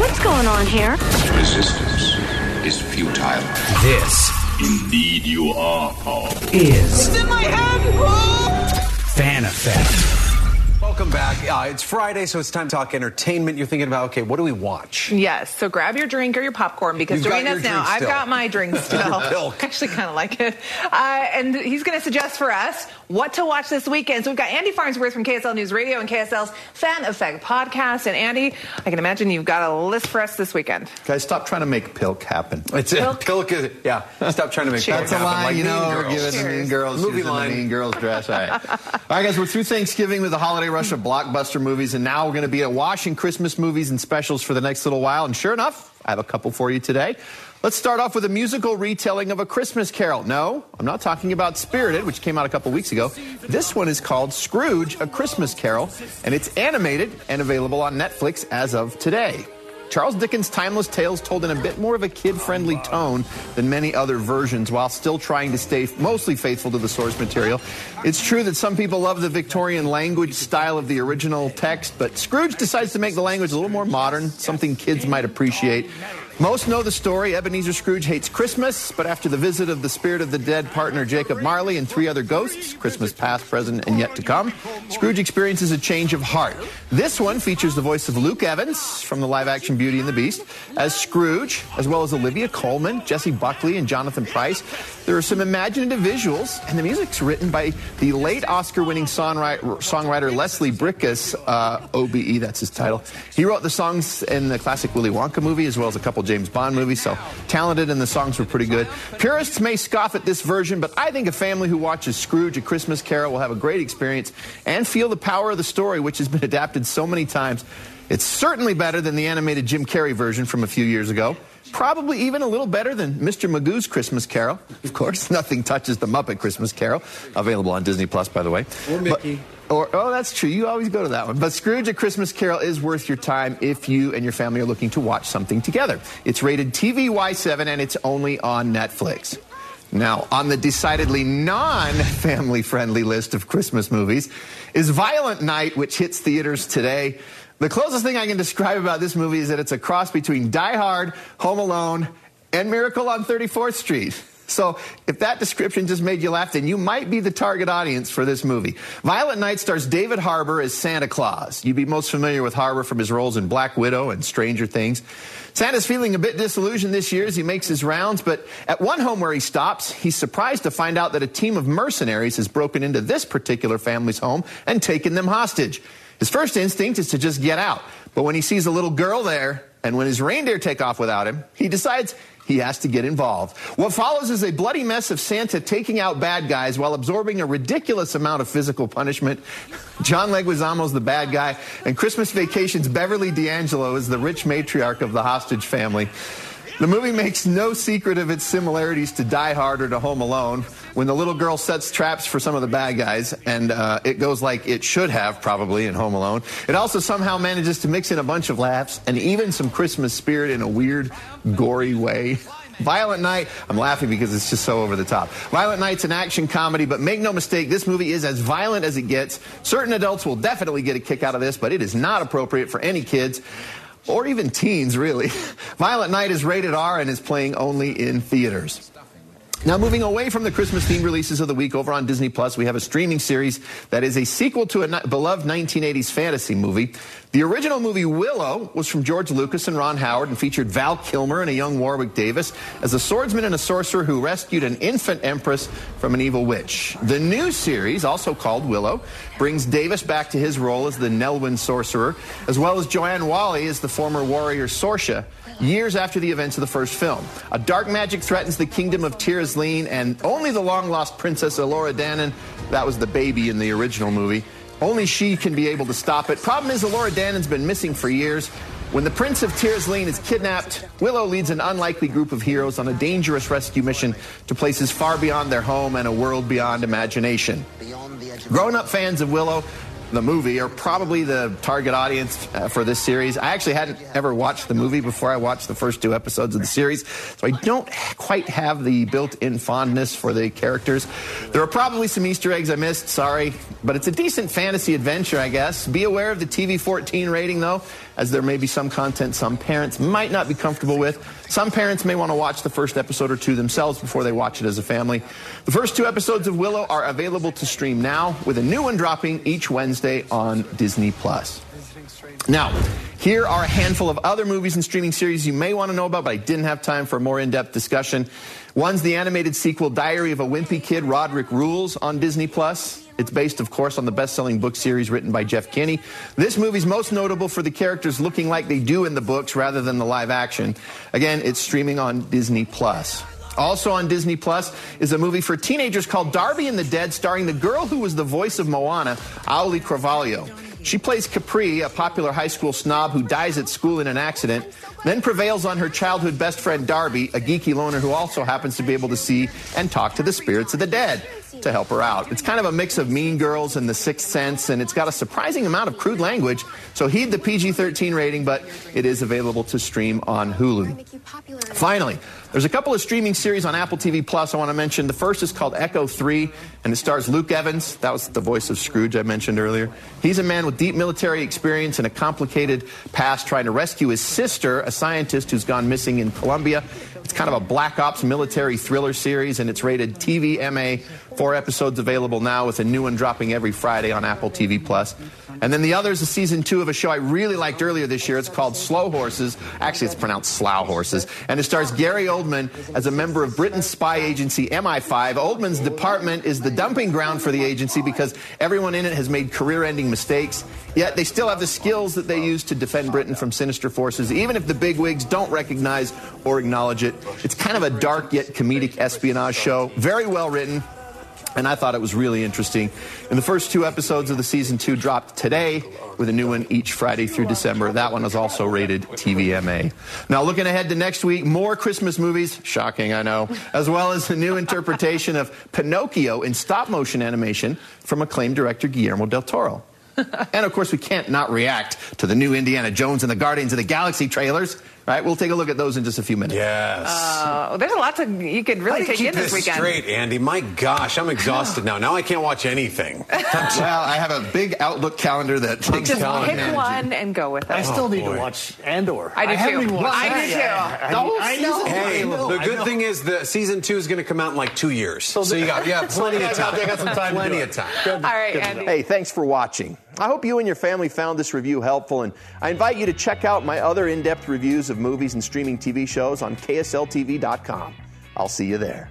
What's going on here? Resistance is futile. This Indeed, you are, Paul. is It's in my hand! Fan Effect. Welcome back. Uh, it's Friday, so it's time to talk entertainment. You're thinking about, okay, what do we watch? Yes, so grab your drink or your popcorn because You've joining us now. drink I've got my drink still. Milk. I actually kind of like it. Uh, and he's going to suggest for us what to watch this weekend. So we've got Andy Farnsworth from KSL News Radio and KSL's Fan Effect podcast. And Andy, I can imagine you've got a list for us this weekend. Guys, stop trying to make pilk happen. It's a Pilk. pilk. is- Yeah, stop trying to make Cheers. pilk That's a happen, line, like you know, we're Girls. giving the Cheers. Mean Girls. Movie she's in the line. Mean Girls dress. All right. All right, guys, we're through Thanksgiving with the holiday rush of blockbuster movies, and now we're going to be at watching Christmas movies and specials for the next little while. And sure enough, I have a couple for you today. Let's start off with a musical retelling of A Christmas Carol. No, I'm not talking about Spirited, which came out a couple weeks ago. This one is called Scrooge, A Christmas Carol, and it's animated and available on Netflix as of today. Charles Dickens' timeless tales told in a bit more of a kid-friendly tone than many other versions while still trying to stay mostly faithful to the source material. It's true that some people love the Victorian language style of the original text, but Scrooge decides to make the language a little more modern, something kids might appreciate. Most know the story. Ebenezer Scrooge hates Christmas, but after the visit of the spirit of the dead partner Jacob Marley and three other ghosts, Christmas past, present, and yet to come, Scrooge experiences a change of heart. This one features the voice of Luke Evans from the live action Beauty and the Beast as Scrooge, as well as Olivia Colman, Jessie Buckley, and Jonathan Pryce. There are some imaginative visuals, and the music's written by the late Oscar winning songwriter, Leslie Bricusse, uh, OBE, that's his title. He wrote the songs in the classic Willy Wonka movie, as well as a couple James Bond movies, so talented, and the songs were pretty good. Purists may scoff at this version, but I think a family who watches Scrooge, A Christmas Carol, will have a great experience and feel the power of the story, which has been adapted so many times. It's certainly better than the animated Jim Carrey version from a few years ago. Probably even a little better than Mr. Magoo's Christmas Carol. Of course, nothing touches the Muppet Christmas Carol. Available on Disney Plus, by the way. Or Mickey. But- or, oh, that's true. You always go to that one. But Scrooge A Christmas Carol is worth your time if you and your family are looking to watch something together. It's rated TVY7 and it's only on Netflix. Now, on the decidedly non family friendly list of Christmas movies is Violent Night, which hits theaters today. The closest thing I can describe about this movie is that it's a cross between Die Hard, Home Alone, and Miracle on 34th Street. So, if that description just made you laugh, then you might be the target audience for this movie. Violent Night stars David Harbour as Santa Claus. You'd be most familiar with Harbour from his roles in Black Widow and Stranger Things. Santa's feeling a bit disillusioned this year as he makes his rounds, but at one home where he stops, he's surprised to find out that a team of mercenaries has broken into this particular family's home and taken them hostage. His first instinct is to just get out, but when he sees a little girl there, and when his reindeer take off without him, he decides he has to get involved. What follows is a bloody mess of Santa taking out bad guys while absorbing a ridiculous amount of physical punishment. John Leguizamo's the bad guy, and Christmas Vacation's Beverly D'Angelo is the rich matriarch of the hostage family. The movie makes no secret of its similarities to Die Hard or to Home Alone when the little girl sets traps for some of the bad guys, and uh, it goes like it should have probably in Home Alone. It also somehow manages to mix in a bunch of laughs and even some Christmas spirit in a weird, gory way. Violent Night, I'm laughing because it's just so over the top. Violent Night's an action comedy, but make no mistake, this movie is as violent as it gets. Certain adults will definitely get a kick out of this, but it is not appropriate for any kids or even teens, really. Violent Night is rated R and is playing only in theaters. Now, moving away from the Christmas themed releases of the week over on Disney Plus, we have a streaming series that is a sequel to a beloved 1980s fantasy movie. The original movie Willow was from George Lucas and Ron Howard and featured Val Kilmer and a young Warwick Davis as a swordsman and a sorcerer who rescued an infant empress from an evil witch. The new series, also called Willow, brings Davis back to his role as the Nelwyn sorcerer, as well as Joanne Whalley as the former warrior Sorsha years after the events of the first film. A dark magic threatens the kingdom of Tir Asleen, and only the long lost princess Elora Danan. That was the baby in the original movie, only she can be able to stop it. Problem is, Elora Danan's been missing for years. When the Prince of Tir Asleen is kidnapped, Willow leads an unlikely group of heroes on a dangerous rescue mission to places far beyond their home and a world beyond imagination. Grown up fans of Willow, the movie, are probably the target audience uh, for this series. I actually hadn't ever watched the movie before I watched the first two episodes of the series, so I don't quite have the built in fondness for the characters. There are probably some Easter eggs I missed, sorry, but it's a decent fantasy adventure, I guess. Be aware of the TV 14 rating, though, as there may be some content some parents might not be comfortable with. Some parents may want to watch the first episode or two themselves before they watch it as a family. The first two episodes of Willow are available to stream now, with a new one dropping each Wednesday on Disney Plus. Now, here are a handful of other movies and streaming series you may want to know about, but I didn't have time for a more in depth discussion. One's the animated sequel Diary of a Wimpy Kid, Roderick Rules on Disney Plus. It's based, of course, on the best selling book series written by Jeff Kinney. This movie's most notable for the characters looking like they do in the books rather than the live action. Again, it's streaming on Disney Plus. Also on Disney Plus is a movie for teenagers called Darby and the Dead, starring the girl who was the voice of Moana, Auli'i Cravalho. She plays Capri, a popular high school snob who dies at school in an accident, then prevails on her childhood best friend Darby, a geeky loner who also happens to be able to see and talk to the spirits of the dead to help her out. It's kind of a mix of Mean Girls and The Sixth Sense, and it's got a surprising amount of crude language, so heed the PG 13 rating, but it is available to stream on Hulu. Finally, there's a couple of streaming series on Apple TV Plus I want to mention. The first is called Echo 3, and it stars Luke Evans. That was the voice of Scrooge I mentioned earlier. He's a man with deep military experience and a complicated past trying to rescue his sister, a scientist who's gone missing in Colombia. It's kind of a black ops military thriller series, and it's rated TVMA. Four episodes available now, with a new one dropping every Friday on Apple TV Plus. And then the other is a season two of a show I really liked earlier this year. It's called Slow Horses. Actually, it's pronounced Slough Horses. And it stars Gary Oldman as a member of Britain's spy agency MI5. Oldman's department is the dumping ground for the agency because everyone in it has made career ending mistakes. Yet they still have the skills that they use to defend Britain from sinister forces, even if the bigwigs don't recognize or acknowledge it. It's kind of a dark yet comedic espionage show. Very well written and I thought it was really interesting. And the first two episodes of the season two dropped today, with a new one each Friday through December. That one was also rated TVMA. Now, looking ahead to next week, more Christmas movies, shocking, I know, as well as a new interpretation of Pinocchio in stop motion animation from acclaimed director Guillermo del Toro. and of course, we can't not react to the new Indiana Jones and the Guardians of the Galaxy trailers. Right, we'll take a look at those in just a few minutes. Yes. Uh, there's a lot to you could really take keep in this this weekend. straight, Andy? My gosh, I'm exhausted now. Now I can't watch anything. well, I have a big Outlook calendar that takes Just telling pick you. one and go with it. I still need boy. to watch Andor. I do haven't too. watched I that do too. I, mean, I know. Hey, the good know. thing is the season two is going to come out in like two years. So, so you got yeah, plenty of time. I got some time to Plenty do of time. Good. All right, Andy. Hey, thanks for watching. I hope you and your family found this review helpful, and I invite you to check out my other in depth reviews of movies and streaming TV shows on KSLTV.com. I'll see you there.